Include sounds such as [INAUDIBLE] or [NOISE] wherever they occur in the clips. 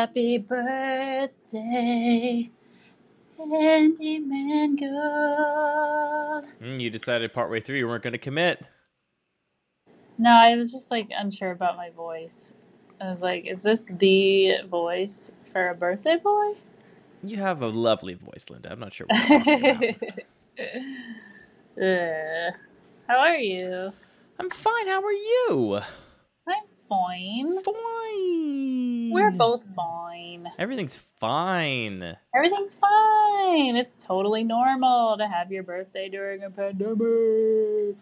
Happy birthday, Handyman Gold. Mm, you decided partway through you weren't going to commit. No, I was just like unsure about my voice. I was like, is this the voice for a birthday boy? You have a lovely voice, Linda. I'm not sure what you're uh, [LAUGHS] how are you? I'm fine. How are you? I'm fine. Fine. We're both fine. Everything's fine. Everything's fine. It's totally normal to have your birthday during a pandemic.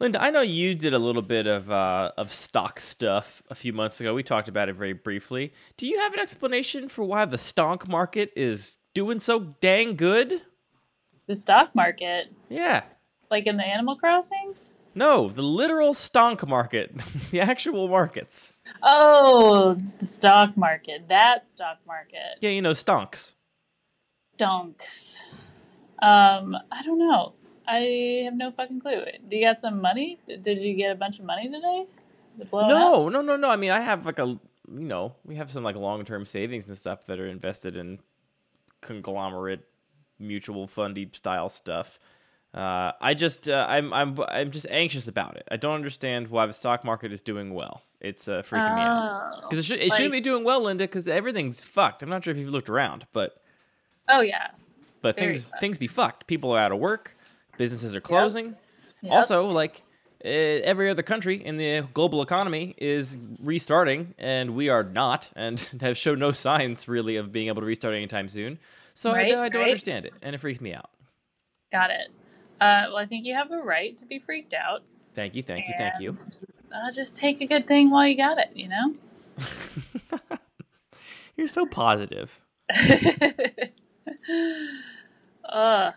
Linda, I know you did a little bit of uh, of stock stuff a few months ago. We talked about it very briefly. Do you have an explanation for why the stock market is doing so dang good? The stock market, Yeah. like in the Animal Crossings? No, the literal stonk market, [LAUGHS] the actual markets. Oh, the stock market. That stock market. Yeah, you know, stonks. Stonks. Um, I don't know. I have no fucking clue. Do you got some money? Did you get a bunch of money today? Is it blowing up? No, no, no, no. I mean, I have like a, you know, we have some like long term savings and stuff that are invested in conglomerate mutual fundy style stuff. Uh, I just, uh, I'm, I'm, I'm just anxious about it. I don't understand why the stock market is doing well. It's uh, freaking me out Oh, because it, should, it shouldn't be doing well, Linda. Because everything's fucked. I'm not sure if you've looked around, but oh yeah. but Very things fucked. things be fucked. People are out of work. Businesses are closing. Yep. Also, like uh, every other country in the global economy is restarting, and we are not, and [LAUGHS] have shown no signs really of being able to restart anytime soon. So Right, I, I don't right. understand it, and it freaks me out. Got it. Uh, well, I think you have a right to be freaked out. Thank you, thank you, thank you. Uh, just take a good thing while you got it, you know? [LAUGHS] You're so positive. [LAUGHS] Ugh.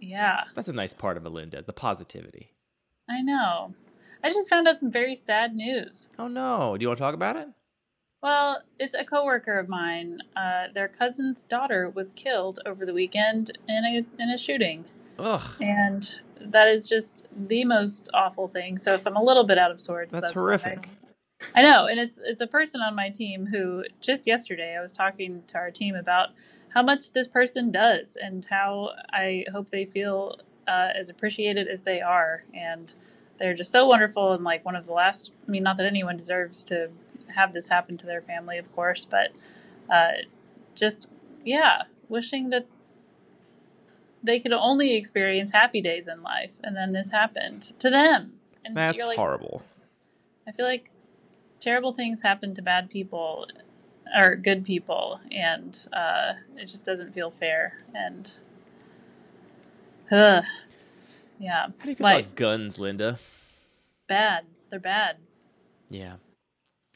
Yeah, That's a nice part of Melinda, the positivity. I know. I just found out some very sad news. Oh no, do you want to talk about it? Well, it's a coworker of mine. Uh, their cousin's daughter was killed over the weekend in a in a shooting, Ugh, and that is just the most awful thing. So if I'm a little bit out of sorts, that's, why. horrific. I know, and it's it's a person on my team who just yesterday I was talking to our team about how much this person does and how I hope they feel uh, as appreciated as they are, and they're just so wonderful and like one of the last. I mean, not that anyone deserves to have this happen to their family, of course, but uh, just yeah, wishing that they could only experience happy days in life, and then this happened to them. And That's like, horrible. I feel like terrible things happen to bad people or good people, and uh, it just doesn't feel fair. And ugh, yeah, How do you feel life about guns, Linda? bad. They're bad, Yeah,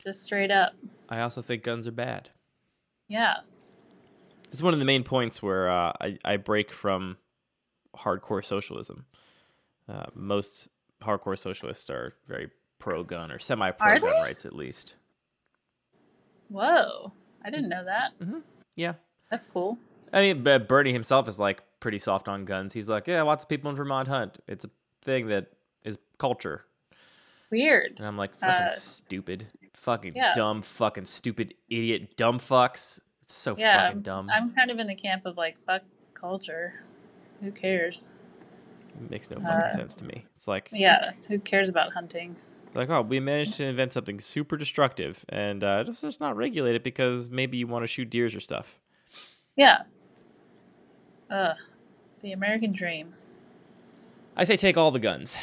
just straight up. I also think guns are bad. Yeah, This is one of the main points where uh, I, I break from hardcore socialism. Uh, most hardcore socialists are very pro gun or semi pro gun rights, at least. whoa, I didn't know that. Yeah. That's cool. I mean, but Bernie himself is like pretty soft on guns. He's like, yeah, lots of people in Vermont hunt. It's a thing that is culture. Weird. And I'm like, fucking Uh, stupid. Fucking yeah. dumb, fucking stupid idiot, dumb fucks. So Yeah, fucking dumb. I'm kind of in the camp of like fuck culture. Who cares? It makes no fucking uh, sense to me. It's like, Yeah, who cares about hunting? It's like, oh, we managed to invent something super destructive, and uh, let's just not regulate it because maybe you want to shoot deers or stuff. Yeah. Ugh, the American dream. I say take all the guns.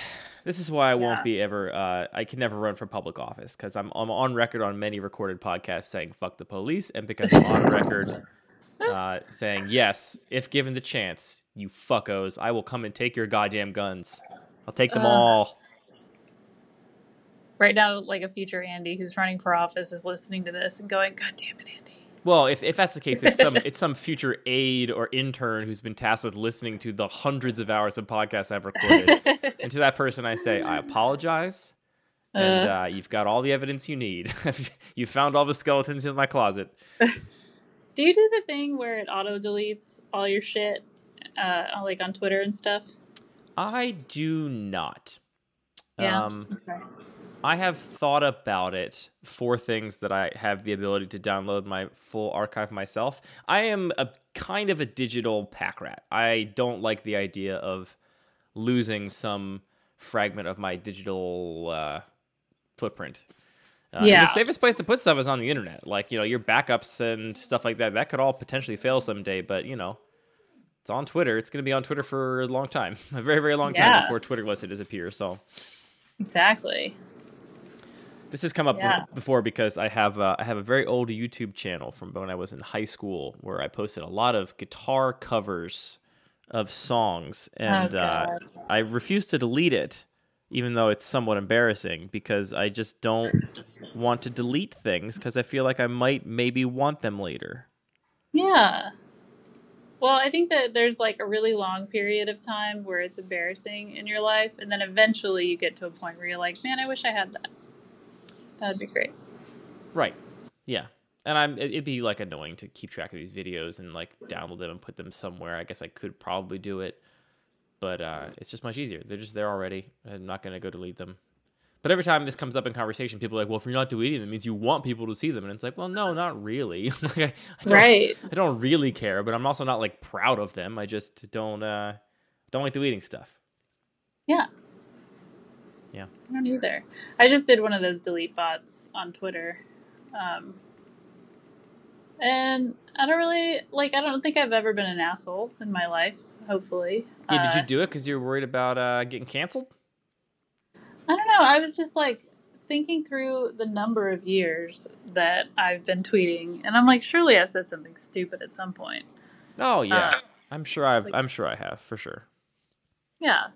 This is why I Yeah. won't be ever. Uh, I can never run for public office because I'm I'm on record on many recorded podcasts saying fuck the police, and because I'm on record [LAUGHS] uh, saying yes, if given the chance, you fuckos, I will come and take your goddamn guns. I'll take them Ugh. all. Right now, like a future Andy who's running for office is listening to this and going, "God damn it, Andy." Well, if, if that's the case, it's some [LAUGHS] it's some future aide or intern who's been tasked with listening to the hundreds of hours of podcasts I've recorded. [LAUGHS] and to that person, I say, I apologize, and uh, you've got all the evidence you need. [LAUGHS] you found all the skeletons in my closet. Do you do the thing where it auto deletes all your shit, uh, like on Twitter and stuff? I do not. Yeah. Um, Okay. I have thought about it for things that I have the ability to download my full archive myself. I am a kind of a digital pack rat. I don't like the idea of losing some fragment of my digital uh, footprint. Uh, Yeah. The safest place to put stuff is on the internet. Like, you know, your backups and stuff like that. That could all potentially fail someday, but, you know, it's on Twitter. It's going to be on Twitter for a long time, [LAUGHS] a very, very long time before Twitter lets it disappear. So Exactly. This has come up Yeah. b- before because I have uh, I have a very old YouTube channel from when I was in high school where I posted a lot of guitar covers of songs, and uh, I refuse to delete it, even though it's somewhat embarrassing because I just don't want to delete things because I feel like I might maybe want them later. Yeah. Well, I think that there's like a really long period of time where it's embarrassing in your life, and then eventually you get to a point where you're like, man, I wish I had that. That'd be great. Right. Yeah. And I'm it- it'd be like annoying to keep track of these videos and like download them and put them somewhere. I guess I could probably do it, but uh, it's just much easier. They're just there already. I'm not gonna go delete them. But every time this comes up in conversation, people are like, "Well, if you're not deleting them, means you want people to see them." And it's like, "Well, no, not really. [LAUGHS] like, I, I don't, Right. I don't really care, but I'm also not like proud of them. I just don't uh, don't like deleting stuff." Yeah. Yeah. I don't either. I just did one of those delete bots on Twitter. Um, and I don't really, like, I don't think I've ever been an asshole in my life, hopefully. Yeah. Did Uh, you do it because you're worried about uh, getting canceled? I don't know. I was just like thinking through the number of years that I've been tweeting, and I'm like, surely I've said something stupid at some point. Oh yeah. Uh, I'm sure I've. like- I'm sure I have for sure. Yeah.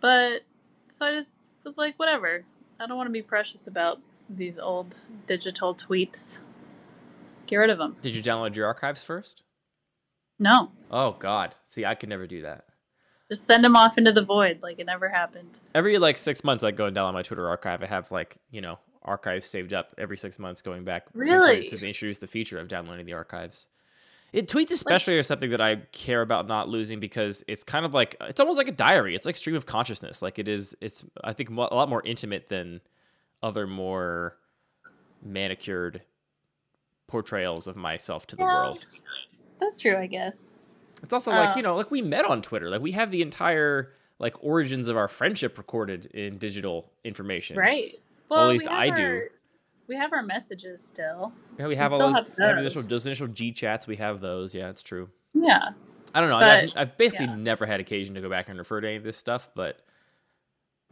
But so I just was like, whatever. I don't want to be precious about these old digital tweets. Get rid of them. Did you download your archives first? No. Oh God! See, I could never do that. Just send them off into the void like it never happened. Every like six months, I go and download my Twitter archive. I have like you know archives saved up every six months, going back. Really? Since they introduced the feature of downloading the archives. It tweets especially are something that I care about not losing because it's kind of like it's almost like a diary. It's like stream of consciousness. Like it is. It's I think a lot more intimate than other more manicured portrayals of myself to the world. That's true, I guess. It's also like, Uh, you know, like we met on Twitter. Like we have the entire like origins of our friendship recorded in digital information. Right. Well, at we least have I do. We have our messages still. Yeah, we have all those, have those. initial, those initial G chats. We have those. Yeah, it's true. Yeah. I don't know. But, I've, I've basically yeah. never had occasion to go back and refer to any of this stuff, but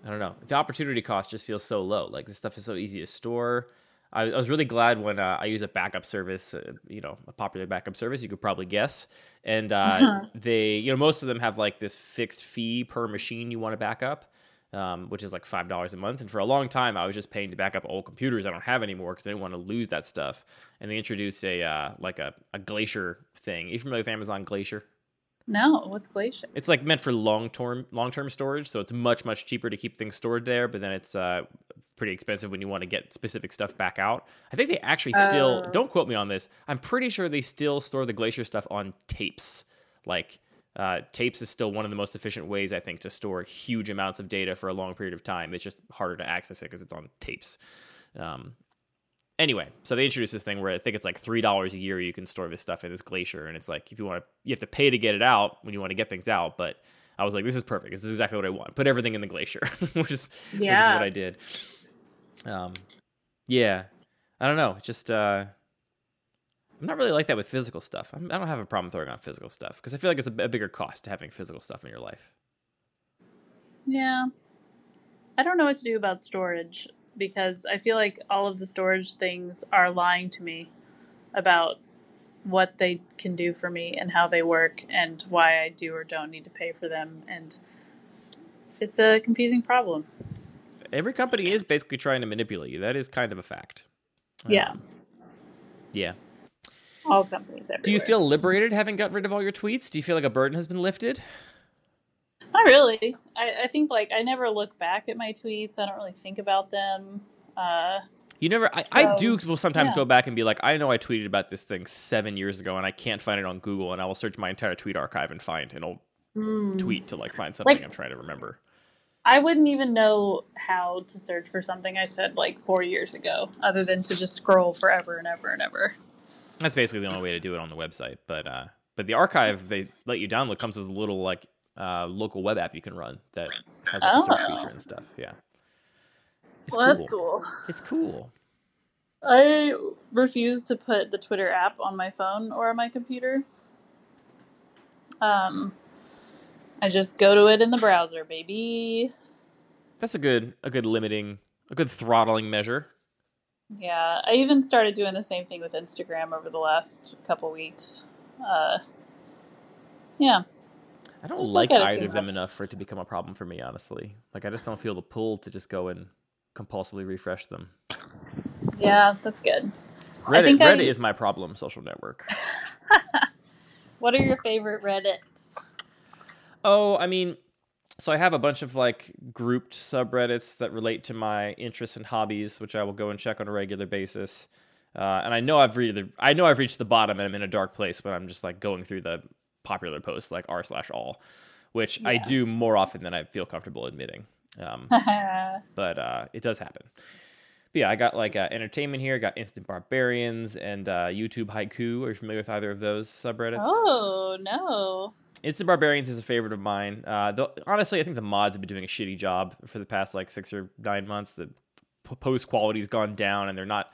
I don't know. The opportunity cost just feels so low. Like this stuff is so easy to store. I, I was really glad when uh, I use a backup service, uh, you know, a popular backup service. You could probably guess, and uh, Uh-huh. they, you know, most of them have like this fixed fee per machine you want to back up. Um, which is like five dollars a month, and for a long time I was just paying to back up old computers I don't have anymore because I didn't want to lose that stuff. And they introduced a uh, like a, a Glacier thing. Are you familiar with Amazon Glacier? No, what's Glacier? It's like meant for long term long term storage, so it's much much cheaper to keep things stored there. But then it's uh, pretty expensive when you want to get specific stuff back out. I think they actually still Oh. don't quote me on this. I'm pretty sure they still store the Glacier stuff on tapes. Like uh, tapes is still one of the most efficient ways I think to store huge amounts of data for a long period of time. It's just harder to access it because it's on tapes. Um, anyway, so they introduced this thing where I think it's like three dollars a year you can store this stuff in this glacier, and it's like if you want to, you have to pay to get it out when you want to get things out. But I was like, this is perfect. This is exactly what I want. Put everything in the glacier, [LAUGHS] which is which is what I did. Um, yeah, I don't know. It's Just uh, I'm not really like that with physical stuff. I'm, I don't have a problem throwing out physical stuff because I feel like it's a, a bigger cost to having physical stuff in your life. Yeah. I don't know what to do about storage because I feel like all of the storage things are lying to me about what they can do for me and how they work and why I do or don't need to pay for them and it's a confusing problem. Every company is basically trying to manipulate you. That is kind of a fact. Yeah. Um, yeah. All companies everywhere. Do you feel liberated having gotten rid of all your tweets? Do you feel like a burden has been lifted? Not really. I, I think like I never look back at my tweets. I don't really think about them. Uh, You never. I, I do will sometimes yeah. go back and be like, I know I tweeted about this thing seven years ago, and I can't find it on Google, and I will search my entire tweet archive and find an old tweet to like find something Like- I'm trying to remember. I wouldn't even know how to search for something I said like four years ago, other than to just scroll forever and ever and ever. That's basically the only way to do it on the website. But uh, but the archive they let you download comes with a little like uh, local web app you can run that has like, a search Oh. feature and stuff. Yeah. It's well, that's cool. It's cool. I refuse to put the Twitter app on my phone or on my computer. Um, I just go to it in the browser, baby. That's a good a good limiting a good throttling measure. Yeah, I even started doing the same thing with Instagram over the last couple weeks. Uh, yeah, I don't like either of them much. enough for it to become a problem for me, honestly. Like I just don't feel the pull to just go and compulsively refresh them. yeah, that's good. I Reddit I- Reddit is my problem social network. [LAUGHS] What are your favorite Reddits? Oh, I mean, so I have a bunch of like grouped subreddits that relate to my interests and hobbies, which I will go and check on a regular basis. Uh, and I know I've reached the, I know I've reached the bottom and I'm in a dark place, but I'm just like going through the popular posts like r slash all, which I do more often than I feel comfortable admitting. Um, [LAUGHS] but uh, it does happen. But yeah, I got like uh, entertainment here. I got Instant Barbarians and uh, YouTube Haiku. Are you familiar with either of those subreddits? oh no, Instant Barbarians is a favorite of mine. Uh, the, honestly, I think the mods have been doing a shitty job for the past like six or nine months. The post quality's gone down, and they're not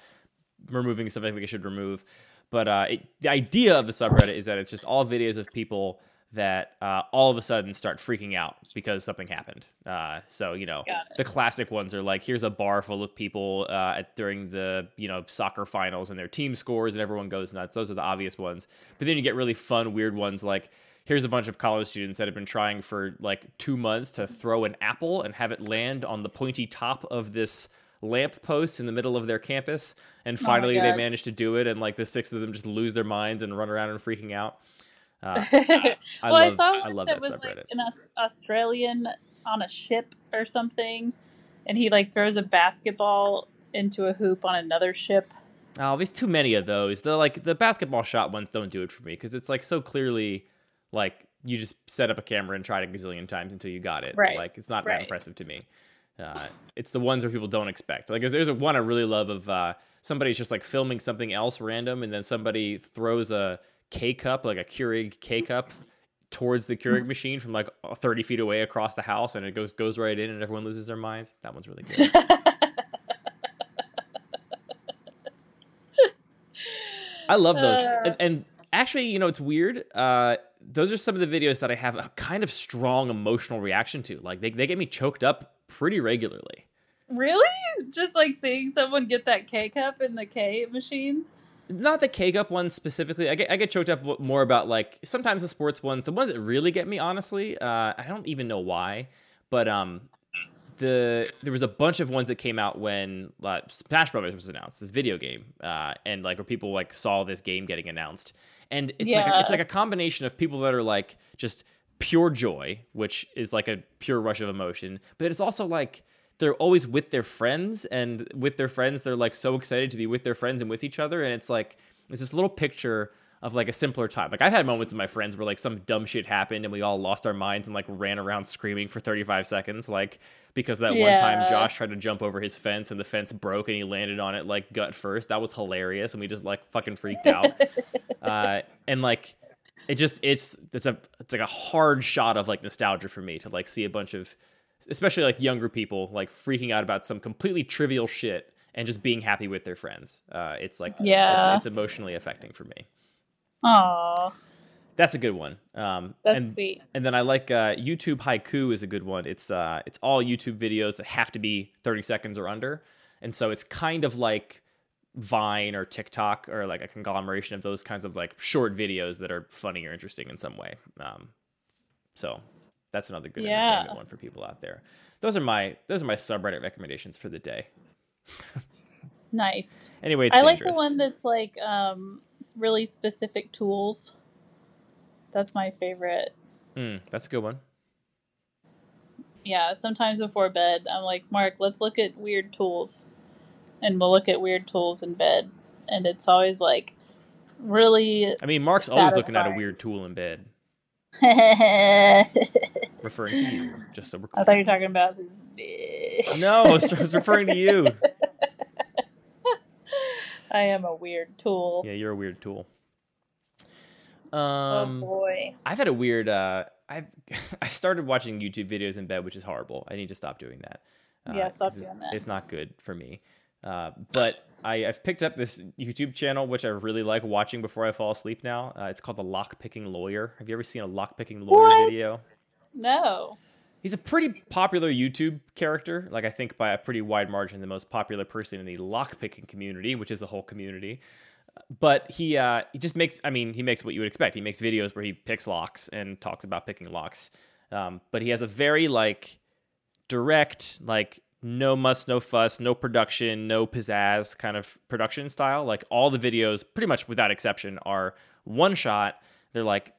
removing stuff I think they should remove. But uh, it, the idea of the subreddit is that it's just all videos of people that uh, all of a sudden start freaking out because something happened. Uh, so you know, the classic ones are like, here's a bar full of people uh, at, during the you know soccer finals, and their team scores, and everyone goes nuts. Those are the obvious ones. But then you get really fun, weird ones like. Here's a bunch of college students that have been trying for like two months to throw an apple and have it land on the pointy top of this lamp post in the middle of their campus. And Oh finally, they God. managed to do it. And like the six of them just lose their minds and run around and freaking out. Uh, [LAUGHS] I well, I love- saw I love that that was subreddit. like an Australian on a ship or something, and he like throws a basketball into a hoop on another ship. Oh, there's too many of those. The like the basketball shot ones don't do it for me because it's like so clearly like you just set up a camera and tried a gazillion times until you got it. Right, Like it's not that impressive to me. Uh, it's the ones where people don't expect. Like there's, there's a one I really love of uh, somebody's just like filming something else random and then somebody throws a K cup like a Keurig K cup towards the Keurig [LAUGHS] machine from like 30 feet away across the house and it goes goes right in and everyone loses their minds. That one's really good. [LAUGHS] I love those. Uh. and, and actually, you know, it's weird. Uh, those are some of the videos that I have a kind of strong emotional reaction to. Like they, they get me choked up pretty regularly. really? Just like seeing someone get that K cup in the K machine? Not the K Cup ones specifically. I get I get choked up more about like sometimes the sports ones. The ones that really get me, honestly, uh, I don't even know why, but um, the there was a bunch of ones that came out when uh, Smash Brothers was announced, this video game, uh, and like where people like saw this game getting announced, and it's like a, it's like a combination of people that are like just pure joy, which is like a pure rush of emotion, but it's also like they're always with their friends, and with their friends, they're like so excited to be with their friends and with each other, and it's like it's this little picture of like a simpler time. Like I've had moments with my friends where like some dumb shit happened and we all lost our minds and like ran around screaming for 35 seconds like because that one time Josh tried to jump over his fence and the fence broke and he landed on it like gut first. That was hilarious and we just like fucking freaked out. [LAUGHS] uh and like it just it's it's a it's like a hard shot of like nostalgia for me to like see a bunch of especially like younger people like freaking out about some completely trivial shit and just being happy with their friends. Uh it's like Yeah. it's, it's emotionally affecting for me. Aw, That's a good one. Um, that's and, sweet. And then I like uh, YouTube Haiku is a good one. It's uh, it's all YouTube videos that have to be 30 seconds or under, and so it's kind of like Vine or TikTok or like a conglomeration of those kinds of like short videos that are funny or interesting in some way. Um, so that's another good Yeah. one for people out there. Those are my those are my subreddit recommendations for the day. [LAUGHS] Nice. Anyway, it's I like the one that's like um really specific tools. That's my favorite. Mm, that's a good one. Yeah, sometimes before bed, I'm like, Mark, let's look at weird tools. And we'll look at weird tools in bed. And it's always like really I mean, Mark's always looking at a weird tool in bed. [LAUGHS] Referring to you, just so we're clear. I thought you were talking about his. No, I was, I was referring to you. [LAUGHS] I am a weird tool. Yeah, you're a weird tool. oh Um, boy. I've had a weird. Uh, I've [LAUGHS] I started watching YouTube videos in bed, which is horrible. I need to stop doing that. Uh, Yeah, stop doing that. It's not good for me. Uh, but I, I've picked up this YouTube channel, which I really like watching before I fall asleep. Now uh, it's called the Lock Picking Lawyer. Have you ever seen a lock picking lawyer What? video? No. He's a pretty popular YouTube character. Like I think by a pretty wide margin, the most popular person in the lockpicking community, which is a whole community. But he uh, he just makes. I mean, he makes what you would expect. He makes videos where he picks locks and talks about picking locks. Um, but he has a very like direct, like no muss, no fuss, no production, no pizzazz kind of production style. Like all the videos, pretty much without exception, are one shot. They're like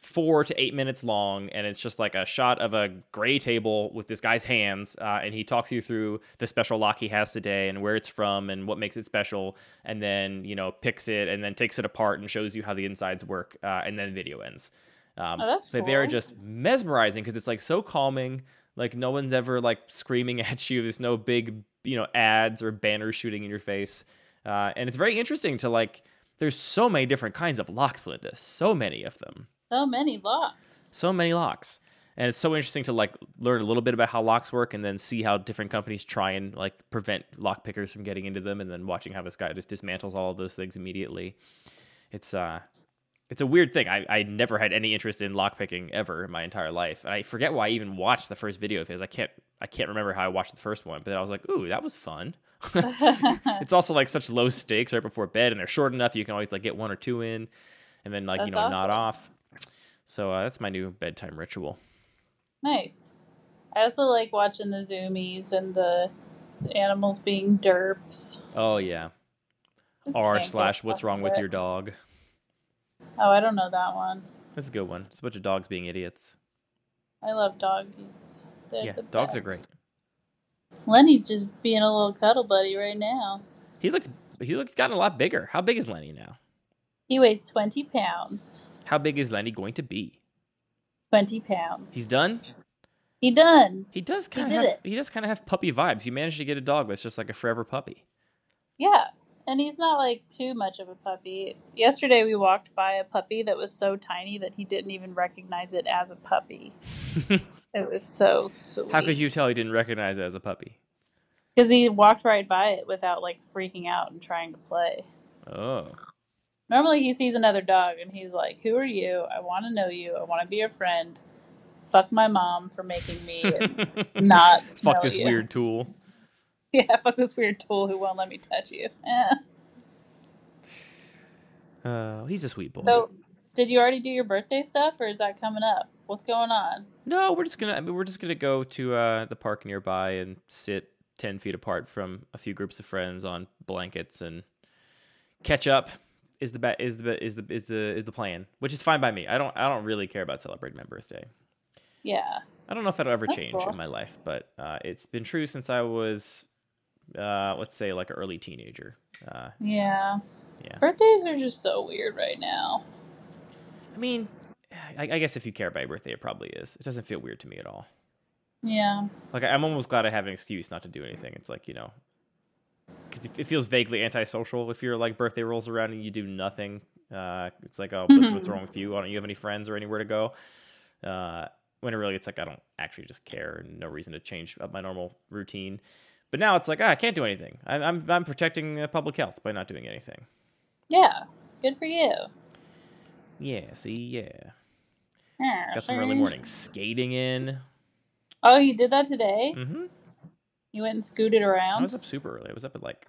four to eight minutes long, and it's just like a shot of a gray table with this guy's hands, uh, and he talks you through the special lock he has today and where it's from and what makes it special, and then you know picks it and then takes it apart and shows you how the insides work, uh, and then video ends. Um, Oh, but they're just mesmerizing because it's like so calming. Like no one's ever like screaming [LAUGHS] at you. There's no big you know ads or banners shooting in your face, uh, and it's very interesting to like. There's so many different kinds of locks, Linda. So many of them So many locks. so many locks. And it's so interesting to like learn a little bit about how locks work and then see how different companies try and like prevent lock pickers from getting into them and then watching how this guy just dismantles all of those things immediately. It's uh it's a weird thing. I, I never had any interest in lock picking ever in my entire life. And i forget why i even watched the first video of his. I can't i can't remember how i watched the first one but then i was like ooh that was fun. [LAUGHS] It's also like such low stakes right before bed and they're short enough you can always like get one or two in and then like you That's know nod awesome. off so uh, that's my new bedtime ritual Nice. I also like watching the zoomies and the animals being derps. Oh yeah. Just R slash what's wrong with it. your dog? Oh, I don't know that one. That's a good one. It's a bunch of dogs being idiots. I love doggies. They're yeah, the dogs are great. Lenny's just being a little cuddle buddy right now. He looks he looks gotten a lot bigger. How big is Lenny now? He weighs 20 pounds. How big is Lenny going to be? 20 pounds. He's done. He done. He does kind of have he does kind of have puppy vibes. You managed to get a dog that's just like a forever puppy. Yeah. And he's not like too much of a puppy. Yesterday we walked by a puppy that was so tiny that he didn't even recognize it as a puppy. [LAUGHS] It was so sweet. How could you tell he didn't recognize it as a puppy? Because he walked right by it without like freaking out and trying to play. Oh. Normally he sees another dog and he's like, "Who are you? I want to know you. I want to be your friend. Fuck my mom for making me [LAUGHS] not Fuck this you." weird tool. [LAUGHS] Yeah, fuck this weird tool who won't let me touch you. Uh, [LAUGHS] he's a sweet boy. So, did you already do your birthday stuff, or is that coming up? What's going on? No, we're just gonna. I mean, we're just gonna go to uh, the park nearby and sit ten feet apart from a few groups of friends on blankets and catch up. Is the is the is the is the is the plan, which is fine by me. I don't I don't really care about celebrating my birthday. Yeah, I don't know if that'll ever That's change cool. in my life, but uh, it's been true since I was, uh, let's say, like an early teenager. Uh, yeah. Yeah. Birthdays are just so weird right now. I mean, I, I guess if you care about your birthday, it probably is. It doesn't feel weird to me at all. Yeah, Like I'm almost glad I have an excuse not to do anything. It's like you know, because it feels vaguely antisocial if your like birthday rolls around and you do nothing. Uh, it's like, oh, what's, what's wrong with you? Why don't you have any friends or anywhere to go? Uh, when it really, it's like I don't actually just care and no reason to change up my normal routine. But now it's like, ah, I can't do anything. I, I'm I'm protecting uh, public health by not doing anything. yeah. Good for you. Yeah. See, yeah. Yeah, Got some early morning skating in. Oh, you did that today? Mm-hmm. You went and scooted around. I was up super early. I was up at like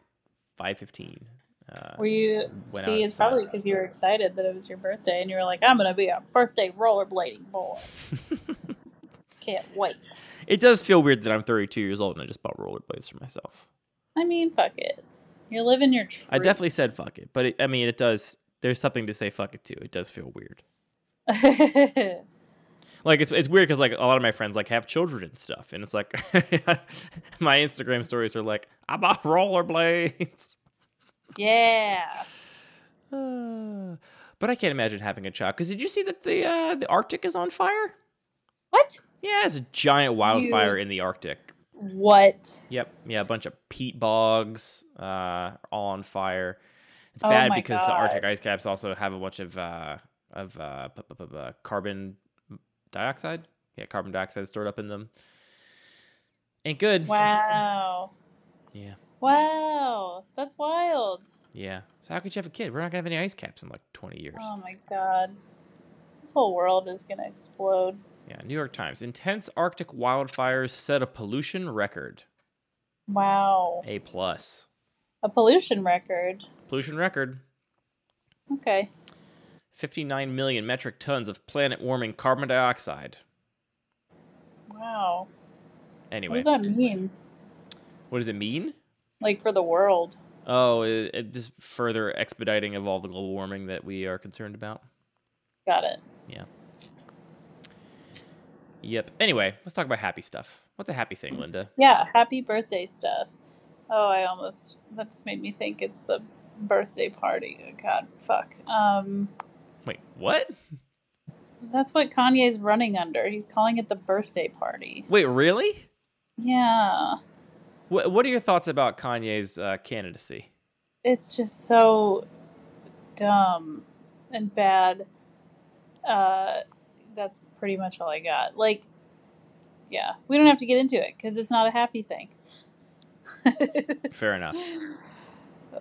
five fifteen. Uh, Were you? see, it's probably because you were excited that it was your birthday, and you were like, "I'm gonna be a birthday rollerblading boy." [LAUGHS] Can't wait. It does feel weird that I'm 32 years old and I just bought rollerblades for myself. I mean, fuck it. You're living your truth. I definitely said fuck it, but it, I mean, it does. There's something to say fuck it to. It does feel weird. [LAUGHS] Like it's it's weird because like a lot of my friends like have children and stuff, and it's like [LAUGHS] my Instagram stories are like I bought rollerblades. yeah. Uh, [SIGHS] but I can't imagine having a child. Because did you see that the uh, the Arctic is on fire? What? Yeah, it's a giant wildfire You- in the Arctic. What? Yep. Yeah, a bunch of peat bogs, uh, all on fire. It's Oh bad because the Arctic ice caps also have a bunch of uh, of uh, p- p- p- uh, carbon dioxide. Yeah, carbon dioxide stored up in them. Ain't good. Wow. Yeah, Wow. That's wild. yeah. So how could you have a kid? We're not gonna have any ice caps in like twenty years. Oh my god. This whole world is gonna explode. Yeah, New York Times. Intense Arctic wildfires set a pollution record. Wow. A plus. A pollution record. Pollution record. Okay. 59 million metric tons of planet warming carbon dioxide. Wow. Anyway, What does that mean? what does it mean? Like for the world? Oh, it, it just further expediting of all the global warming that we are concerned about. Got it. Yeah. Yep. Anyway, let's talk about happy stuff. What's a happy thing, Linda? Yeah, happy birthday stuff. Oh, I almost that just made me think it's the birthday party. Oh, God, fuck. Um, Wait, what? that's what Kanye's running under. He's calling it the birthday party. Wait, really? Yeah, What What are your thoughts about Kanye's uh, candidacy? it's just so dumb and bad. Uh, that's pretty much all I got. Like, yeah, we don't have to get into it because it's not a happy thing. [LAUGHS] Fair enough.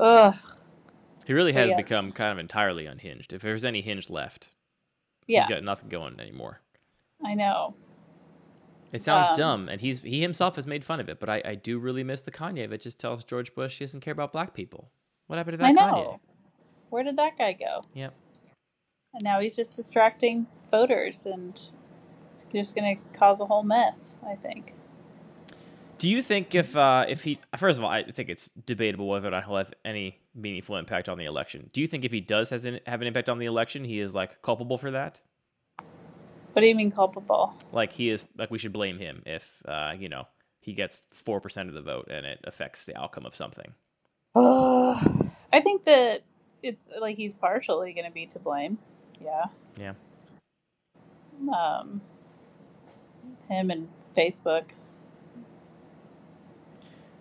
Ugh. He really has yeah. become kind of entirely unhinged. If there's any hinge left, Yeah, he's got nothing going anymore. I know. It sounds Um, dumb, and he's he himself has made fun of it. But I, I do really miss the Kanye that just tells George Bush he doesn't care about black people. What happened to that I know. Kanye? Where did that guy go? Yep. And now he's just distracting voters and it's just going to cause a whole mess, I think. Do you think if uh, if he first of all, I think it's debatable whether or not he'll have any meaningful impact on the election. Do you think if he does has an, have an impact on the election, he is like culpable for that? What do you mean culpable? Like he is like we should blame him if uh, you know he gets four percent of the vote and it affects the outcome of something. I think that it's like he's partially going to be to blame. Yeah. Yeah. Um, him and Facebook.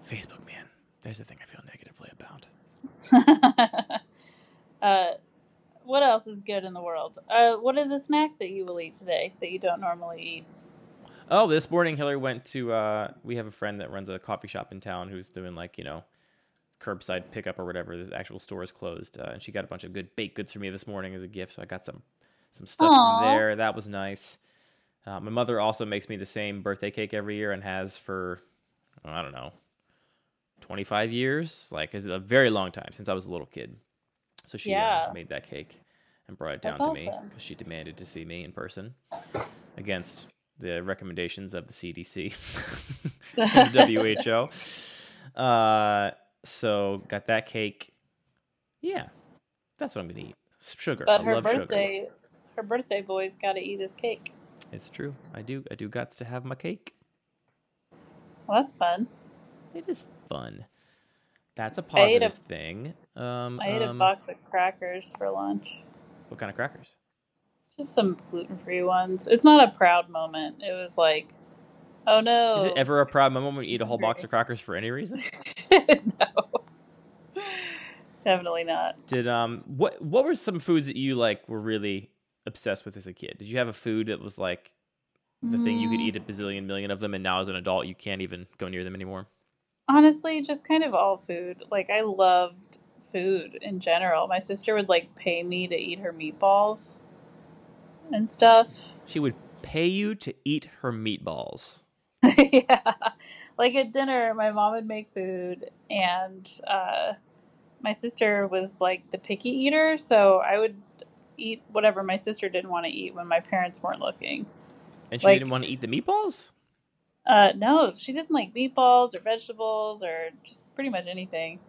Facebook, man, there's the thing I feel negatively about. [LAUGHS] uh, what else is good in the world? Uh, what is a snack that you will eat today that you don't normally eat? Oh, this morning Hillary went to. Uh, we have a friend that runs a coffee shop in town who's doing like you know, curbside pickup or whatever. The actual store is closed, uh, and she got a bunch of good baked goods for me this morning as a gift. So I got some some stuff Aw. from there. That was nice. Uh, my mother also makes me the same birthday cake every year and has for oh, I don't know, twenty five years. Like it's a very long time since I was a little kid. So she uh, made that cake and brought it down That's to me because she demanded to see me in person against the recommendations of the CDC and WHO. [LAUGHS] Uh, so got that cake. Yeah, that's what I'm gonna eat. Sugar. But I her birthday, her birthday boy's got to eat his cake. It's true. I do. I do. Got to have my cake. Well, that's fun. It is fun. That's a a- positive thing. Um, I ate a um, box of crackers for lunch. What kind of crackers? Just some gluten free ones. It's not a proud moment. It was like, oh no. Is it ever a proud moment when you eat a whole box of crackers for any reason? [LAUGHS] no. Definitely not. Did um what what were some foods that you like were really obsessed with as a kid? Did you have a food that was like the thing you could Mm, eat a bazillion million of them and now as an adult you can't even go near them anymore? Honestly, just kind of all food. Like I loved food in general. My sister would like pay me to eat her meatballs and stuff. She would pay you to eat her meatballs. [LAUGHS] yeah. Like at dinner, my mom would make food, and uh, my sister was like the picky eater, so I would eat whatever my sister didn't want to eat when my parents weren't looking. And she Like- didn't want to eat the meatballs? Uh, no, she didn't like meatballs or vegetables or just pretty much anything.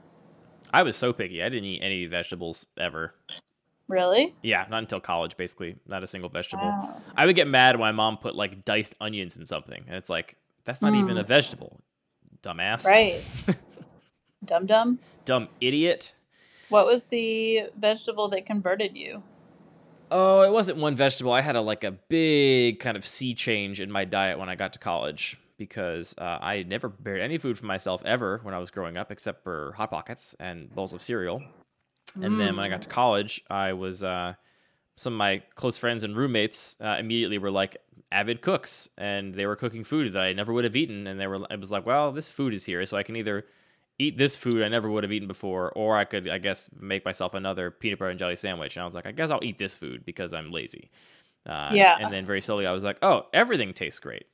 I was so picky. I didn't eat any vegetables ever. Really? Yeah, not until college basically. Not a single vegetable. Wow. I would get mad when my mom put like diced onions in something and it's like that's not even Mm. a vegetable. Dumbass. Right. [LAUGHS] dumb dumb. Dumb idiot. What was the vegetable that converted you? Oh, it wasn't one vegetable. I had a like a big kind of sea change in my diet when I got to college because uh, I never prepared any food for myself ever when I was growing up, except for hot pockets and bowls of cereal. And then when I got to college, I was uh, some of my close friends and roommates uh, immediately were like avid cooks, and they were cooking food that I never would have eaten. And they were, it was like, well, this food is here, so I can either eat this food I never would have eaten before, or I could, I guess, make myself another peanut butter and jelly sandwich. And I was like, I guess I'll eat this food because I'm lazy. Uh, Yeah. And then very slowly, I was like, oh, everything tastes great.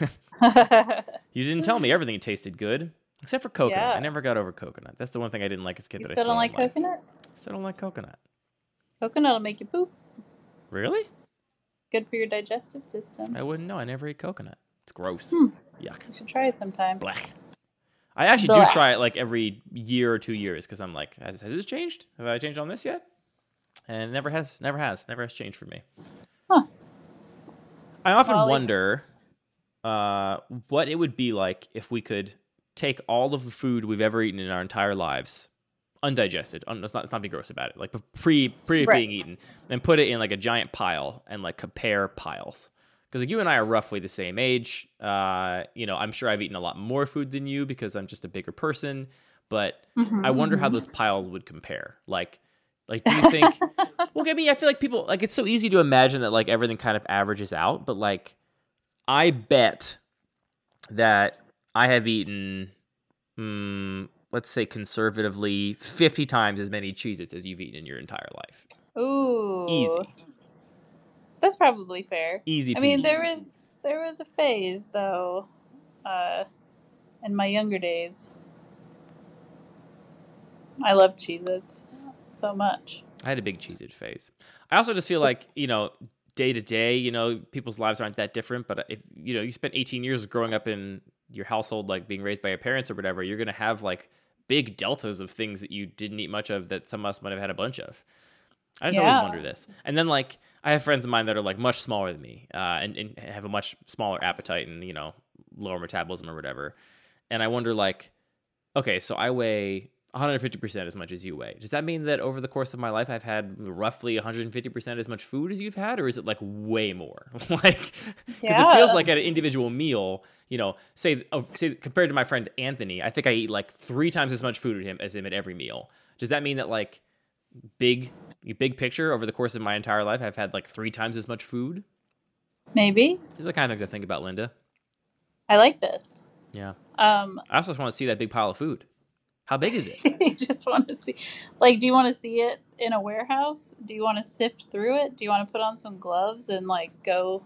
[LAUGHS] [LAUGHS] you didn't tell me everything tasted good. Except for coconut. Yeah. I never got over coconut. That's the one thing I didn't like as a kid. you that I still don't like like. coconut? Still don't like coconut. Coconut will make you poop. Really? Good for your digestive system. I wouldn't know. I never ate coconut. It's gross. Hmm. Yuck. You should try it sometime. Black. I actually do try it like every year or two years because I'm like, has, has this changed? Have I changed on this yet? And it never has. Never has. Never has changed for me. Huh. I often Well, wonder uh, what it would be like if we could take all of the food we've ever eaten in our entire lives, undigested. Un- let's not, let's not be gross about it. Like pre pre Right. being eaten, and put it in like a giant pile and like compare piles. Because like you and I are roughly the same age. Uh, you know, I'm sure I've eaten a lot more food than you because I'm just a bigger person. But Mhm, I wonder how mhm. those piles would compare. Like, like do you think? [LAUGHS] well, I mean, I feel like people like it's so easy to imagine that like everything kind of averages out, but like, I bet that I have eaten, mm, let's say conservatively, fifty times as many Cheez-Its as you've eaten in your entire life. Ooh. Easy, That's probably fair. easy. I mean, there was there was a phase though, uh, in my younger days. I loved Cheez-Its so much. I had a big Cheez It phase. I also just feel like, you know, day to day, you know, people's lives aren't that different. But if, you know, you spent 18 years growing up in your household, like being raised by your parents or whatever, you're going to have like big deltas of things that you didn't eat much of that some of us might have had a bunch of. I just Yeah. always wonder this. And then, like, I have friends of mine that are like much smaller than me uh, and, and have a much smaller appetite and, you know, lower metabolism or whatever. And I wonder, like, okay, so I weigh 150% as much as you weigh. Does that mean that over the course of my life, I've had roughly 150% as much food as you've had, or is it like way more? [LAUGHS] like, because it feels like at an individual meal, you know, say, oh, say compared to my friend Anthony, I think I eat like three times as much food at him as him at every meal. Does that mean that like big, big picture over the course of my entire life, I've had like three times as much food? Maybe These are the kind of things I think about, Linda. I like this. Yeah. Um, I also just want to see that big pile of food. How big is it? [LAUGHS] you just want to see, like, do you want to see it in a warehouse? Do you want to sift through it? Do you want to put on some gloves and like go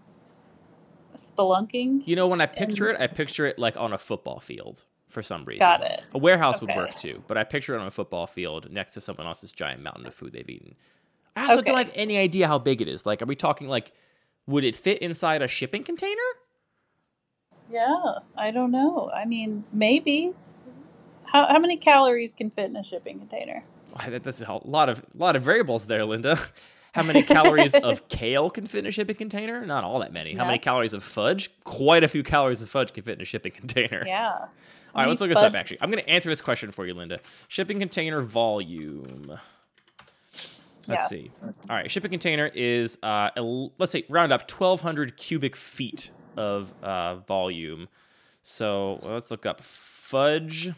spelunking? You know, when I picture it, I picture it like on a football field for some reason. Got it. A warehouse would work too, but I picture it on a football field next to someone else's giant mountain of food they've eaten. I also don't have any idea how big it is. Like, are we talking like, would it fit inside a shipping container? Yeah, I don't know. I mean, maybe. How how many calories can fit in a shipping container? That's a lot of lot of variables there, Linda. [LAUGHS] How many calories of kale can fit in a shipping container? Not all that many. How many calories of fudge? Quite a few calories of fudge can fit in a shipping container. Yeah. [LAUGHS] All right, let's look many this up. Actually, I'm going to answer this question for you, Linda. Shipping container volume. Let's Yes. see. All right, shipping container is uh, el- let's say round up 1,200 cubic feet of uh, volume. So let's look up fudge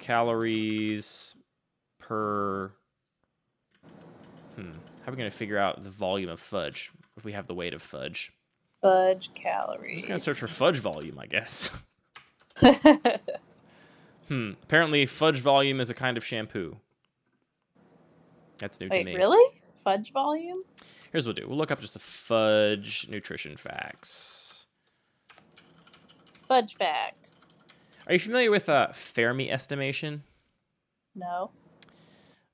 calories per. Hmm. How are we going to figure out the volume of fudge if we have the weight of fudge? Fudge I'm calories. just going to search for fudge volume, I guess. [LAUGHS] Hmm. Apparently, fudge volume is a kind of shampoo. That's new to me. really? Fudge volume? Here's what we'll do. We'll look up just the fudge nutrition facts. Fudge facts. Are you familiar with uh, Fermi estimation? No.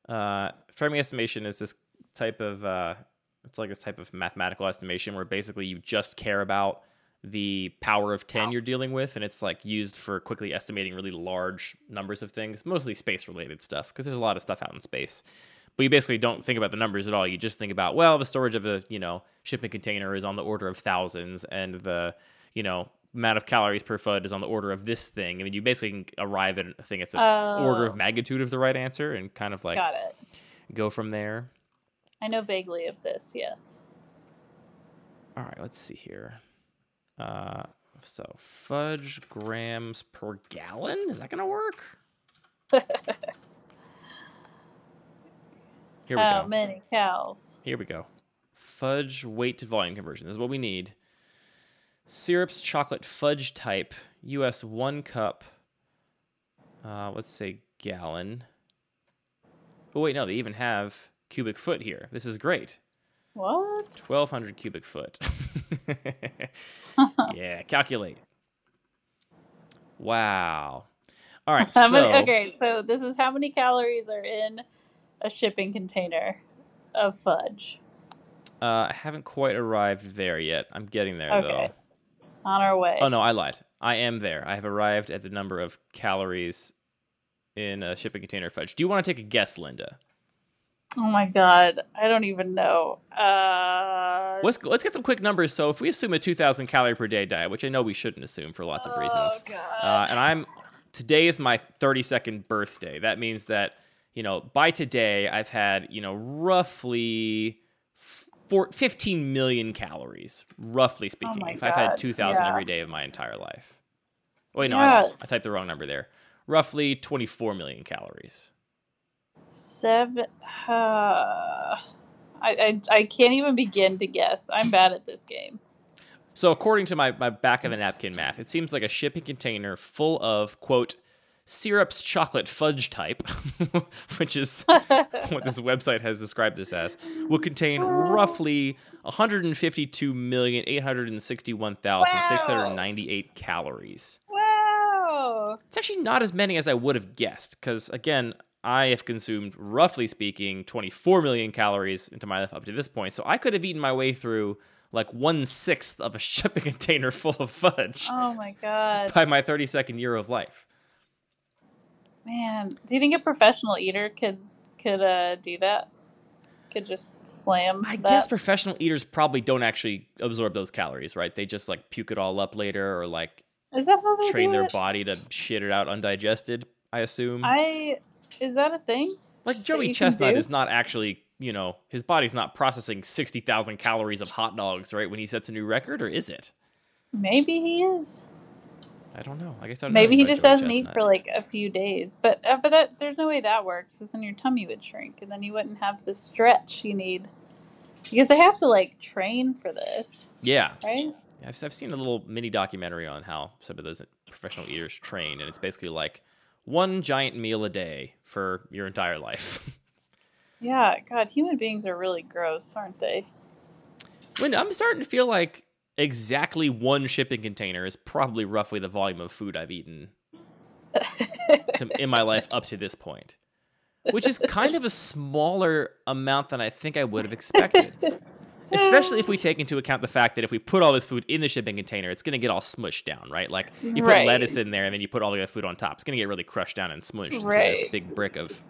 Uh, Fermi estimation is this type of uh, it's like this type of mathematical estimation where basically you just care about the power of 10 you're dealing with and it's like used for quickly estimating really large numbers of things mostly space related stuff because there's a lot of stuff out in space but you basically don't think about the numbers at all you just think about well the storage of a you know shipping container is on the order of thousands and the you know amount of calories per foot is on the order of this thing i mean you basically can arrive at a thing it's an order Oh. of magnitude of the right answer and kind of like Got it. go from there. I know vaguely of this. Yes. All right, let's see here. Uh, so fudge grams per gallon is that gonna work? [LAUGHS] Here we How go. many cows? Here we go. Fudge weight to volume conversion. This is what we need. Syrups, chocolate, fudge type. US one cup. Uh, let's say gallon. Oh wait, no, they even have cubic foot here. This is great. What? 1200 cubic foot. [LAUGHS] [LAUGHS] yeah, calculate. Wow. All [LAUGHS] right, so many? Okay, so this is how many calories are in a shipping container of fudge. uh, I haven't quite arrived there yet. I'm getting there Okay. though. On our way. Oh no, I lied. I am there. I have arrived at the number of calories in a shipping container fudge. Do you want to take a guess, Linda? Oh my god, I don't even know. Uh, Let's let's get some quick numbers. So if we assume a 2,000 calorie per day diet, which I know we shouldn't assume for lots of reasons, Oh, God. uh, and I'm today is my 32nd birthday. That means that you know by today I've had you know roughly four, 15 million calories, roughly speaking. Oh if I've had 2,000 yeah. every day of my entire life. Wait, no, Yeah. I, I typed the wrong number there. Roughly 24 million calories. Seven. Uh, I, I I can't even begin to guess. I'm bad at this game. So, according to my, my back of a napkin math, it seems like a shipping container full of, quote, syrups chocolate fudge type, [LAUGHS] which is [LAUGHS] what this website has described this as, will contain roughly 152,861,698 calories. Wow. It's actually not as many as I would have guessed, because again, I have consumed, roughly speaking, 24 million calories into my life up to this point. So I could have eaten my way through like one sixth of a [LAUGHS] shipping container full of fudge Oh my god, by my 32nd year of life. Man. Do you think a professional eater could could uh do that? Could just slam I that? guess professional eaters probably don't actually absorb those calories, right? They just like puke it all up later or like Is that how they train their it? body to shit it out undigested, I assume. I is that a thing? Like Joey Chestnut is not actually, you know, his body's not processing 60,000 calories of hot dogs, right, when he sets a new record, or is it? Maybe he is. I don't know. I guess I Maybe he just doesn't eat for like a few days. But uh, but that there's no way that works. Because then your tummy would shrink, and then you wouldn't have the stretch you need. Because they have to like train for this, Yeah. right? I've, I've seen a little mini documentary on how some of those professional eaters train, and it's basically like one giant meal a day for your entire life. [LAUGHS] Yeah. God, human beings are really gross, aren't they? when I'm starting to feel like exactly one shipping container is probably roughly the volume of food I've eaten to, [LAUGHS] in my life up to this point, which is kind of a smaller amount than I think I would have expected. [LAUGHS] Especially if we take into account the fact that if we put all this food in the shipping container, it's going to get all smushed down, right? Like you put Right. lettuce in there and then you put all the other food on top. It's going to get really crushed down and smushed into this big brick of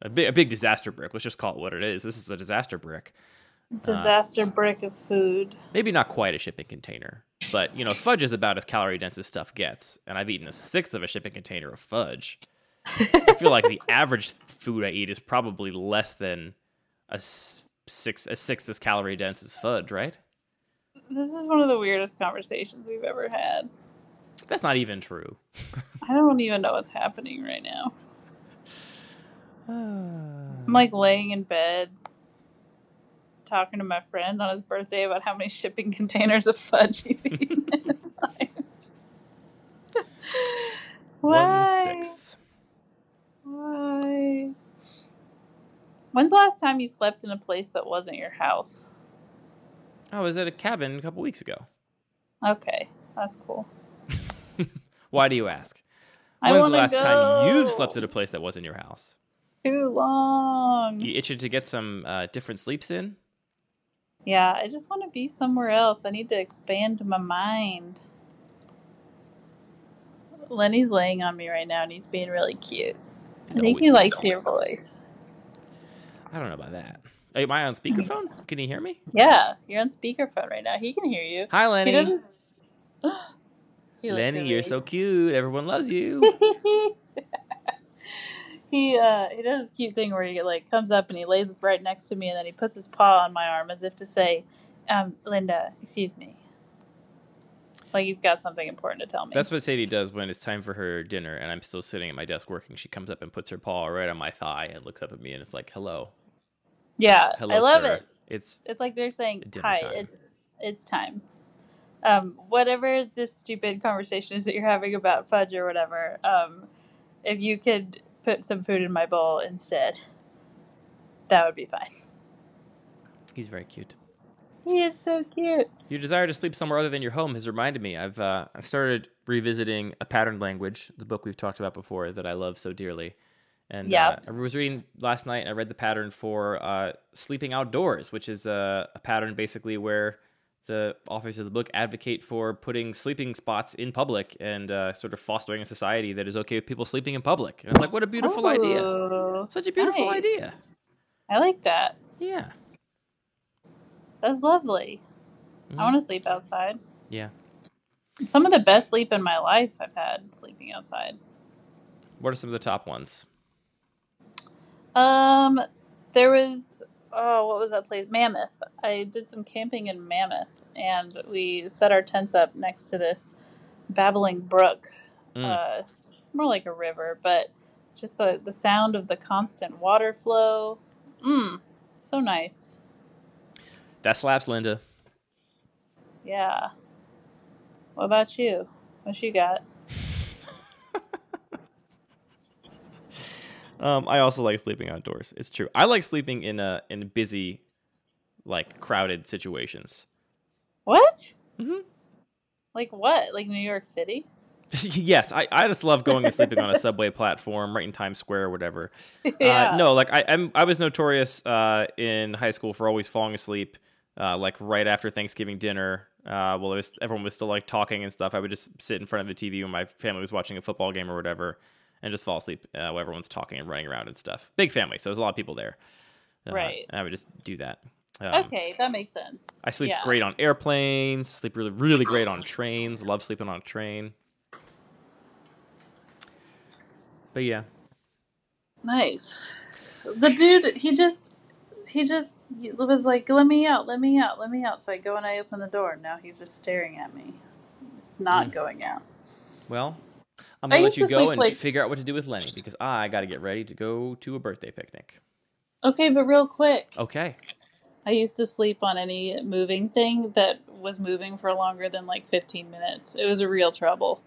a big, a big disaster brick. Let's just call it what it is. This is a disaster brick. Uh, Disaster brick of food. Maybe not quite a shipping container, but you know, fudge is about as calorie dense as stuff gets, and I've eaten a sixth of a shipping container of fudge. I feel like the [LAUGHS] average food I eat is probably less than a six a sixth as calorie dense as fudge, right? This is one of the weirdest conversations we've ever had. That's not even true. I don't even know what's happening right now. [SIGHS] I'm like laying in bed talking to my friend on his birthday about how many shipping containers of fudge he's eaten in his life. Why? sixth. Why? When's the last time you slept in a place that wasn't your house? I was at a cabin a couple weeks ago. Okay, that's cool. [LAUGHS] Why do you ask? When's the last time you've slept at a place that wasn't your house? Too long. You itching to get some uh, different sleeps in? Yeah, I just want to be somewhere else. I need to expand my mind. Lenny's laying on me right now and he's being really cute. I He's think he likes your voice. I don't know about that. Am I on speakerphone? Can you hear me? Yeah, you're on speakerphone right now. He can hear you. Hi, He Lenny. doesn't. [GASPS] He Lenny, you're so cute. Everyone loves you. [LAUGHS] he uh he does this cute thing where he like comes up and he lays right next to me and then he puts his paw on my arm as if to say, um, Linda, excuse me. Like he's got something important to tell me. That's what Sadie does when it's time for her dinner and I'm still sitting at my desk working. She comes up and puts her paw right on my thigh and looks up at me and it's like, "Hello, yeah, hello, I love sir." it. It's It's like they're saying, "Hi, time. it's it's time." Um, whatever this stupid conversation is that you're having about fudge or whatever, um, if you could put some food in my bowl instead, that would be fine. he's very cute. He is so cute. Your desire to sleep somewhere other than your home has reminded me. I've uh, I've started revisiting a pattern language, the book we've talked about before that I love so dearly. And Yes. uh, I was reading last night. and I read the pattern for uh, sleeping outdoors, which is a, a pattern basically where the authors of the book advocate for putting sleeping spots in public and uh, sort of fostering a society that is okay with people sleeping in public. And it's like, what a beautiful idea! Such a beautiful nice. idea. I like that. Yeah. That's lovely. Mhm. I want to sleep outside. Yeah. Some of the best sleep in my life I've had sleeping outside. What are some of the top ones? Um, there was oh, what was that place? Mammoth. I did some camping in Mammoth, and we set our tents up next to this babbling brook. Mm. Uh, it's more like a river, but just the the sound of the constant water flow. Mmm, so nice. That slaps, Linda. Yeah. What about you? What you got? Um, I also like sleeping outdoors. It's true. I like sleeping in a in busy, like crowded situations. What? Mhm. Like what? Like New York City? [LAUGHS] yes, I, I just love going and sleeping on a subway [LAUGHS] platform right in Times Square or whatever. yeah. Uh, no, like I I'm, I was notorious uh, in high school for always falling asleep, uh, like right after Thanksgiving dinner. Uh, while it was, everyone was still like talking and stuff, I would just sit in front of the TV when my family was watching a football game or whatever, and just fall asleep uh, while everyone's talking and running around and stuff. Big family, so there's a lot of people there. Uh, Right. And I would just do that. Um, okay, that makes sense. I sleep Yeah. great on airplanes. Sleep really, really great on [LAUGHS] trains. Love sleeping on a train. But yeah, Nice. The dude, he just, he just was like, "Let me out, let me out, let me out." So I go and I open the door. And now he's just staring at me, not Mm. going out. well, I'm gonna let you go sleep, and like- figure out what to do with Lenny because I got to get ready to go to a birthday picnic. Okay, but real quick, Okay. I used to sleep on any moving thing that was moving for longer than like 15 minutes. It was a real trouble.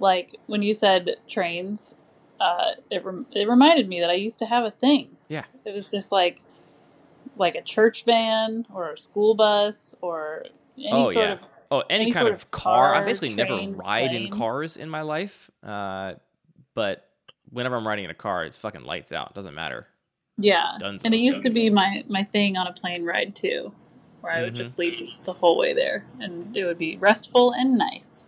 Like when you said trains, uh, it rem- it reminded me that I used to have a thing. Yeah. It was just like like a church van or a school bus or any Oh, sort yeah. of Oh, any, Any kind of of car. I car, basically never train, ride in cars in my life. Uh, but whenever I'm riding in a car, it's fucking lights out. Doesn't matter. yeah. Dunzo, and it used to be my my thing on a plane ride too, where I would Mhm. just sleep the whole way there, and it would be restful and nice.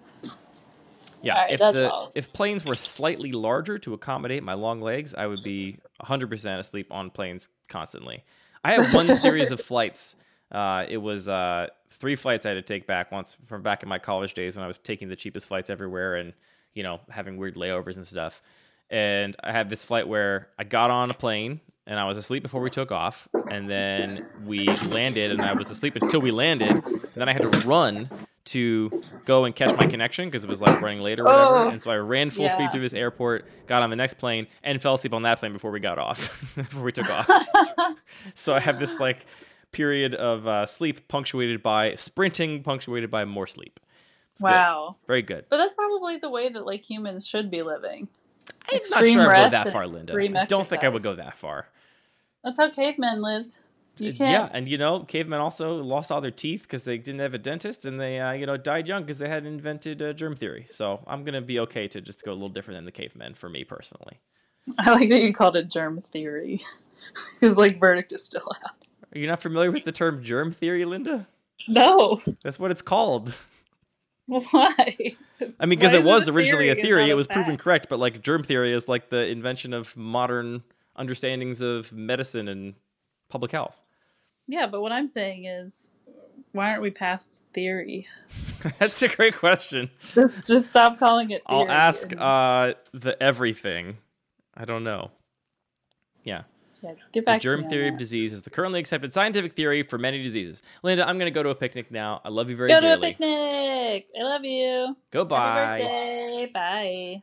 Yeah, Alright, if the all. if planes were slightly larger to accommodate my long legs, I would be 100% asleep on planes constantly. I had one series of flights. Uh, it was uh, three flights I had to take back once from back in my college days when I was taking the cheapest flights everywhere and you know having weird layovers and stuff. And I had this flight where I got on a plane and I was asleep before we took off, and then we landed and I was asleep until we landed, and then I had to run to go and catch my connection because it was like running late or whatever. Oh. and so I ran full Yeah. speed through this airport, got on the next plane, and fell asleep on that plane before we got off, [LAUGHS] before we took off. [LAUGHS] so I have this like period of uh, sleep punctuated by sprinting, punctuated by more sleep. It's good. wow. Very good. But that's probably the way that like humans should be living. I'm not sure I would go that far, Linda. extreme I don't think I would go that far. That's how cavemen lived. You Uh, can't. Yeah, and you know, cavemen also lost all their teeth because they didn't have a dentist, and they, uh, you know, died young because they hadn't invented uh, germ theory. So I'm gonna be okay to just go a little different than the cavemen for me personally. [LAUGHS] I like that you called it germ theory, [LAUGHS] because like verdict is still out. Are you not familiar with the term germ theory, Linda? No, That's what it's called. why? I mean, because it was originally a theory and theory, it a was proven fact? correct, but like germ theory is like the invention of modern understandings of medicine and public health. Yeah, but what I'm saying is, why aren't we past theory? [LAUGHS] That's a great question. Just, just stop calling it. Theory I'll ask uh, the everything. I don't know. Yeah. Yeah, get back the germ theory of disease is the currently accepted scientific theory for many diseases. Linda, I'm going to go to a picnic now. I love you very much. Go to a picnic. I love you. Goodbye. Happy birthday. Bye.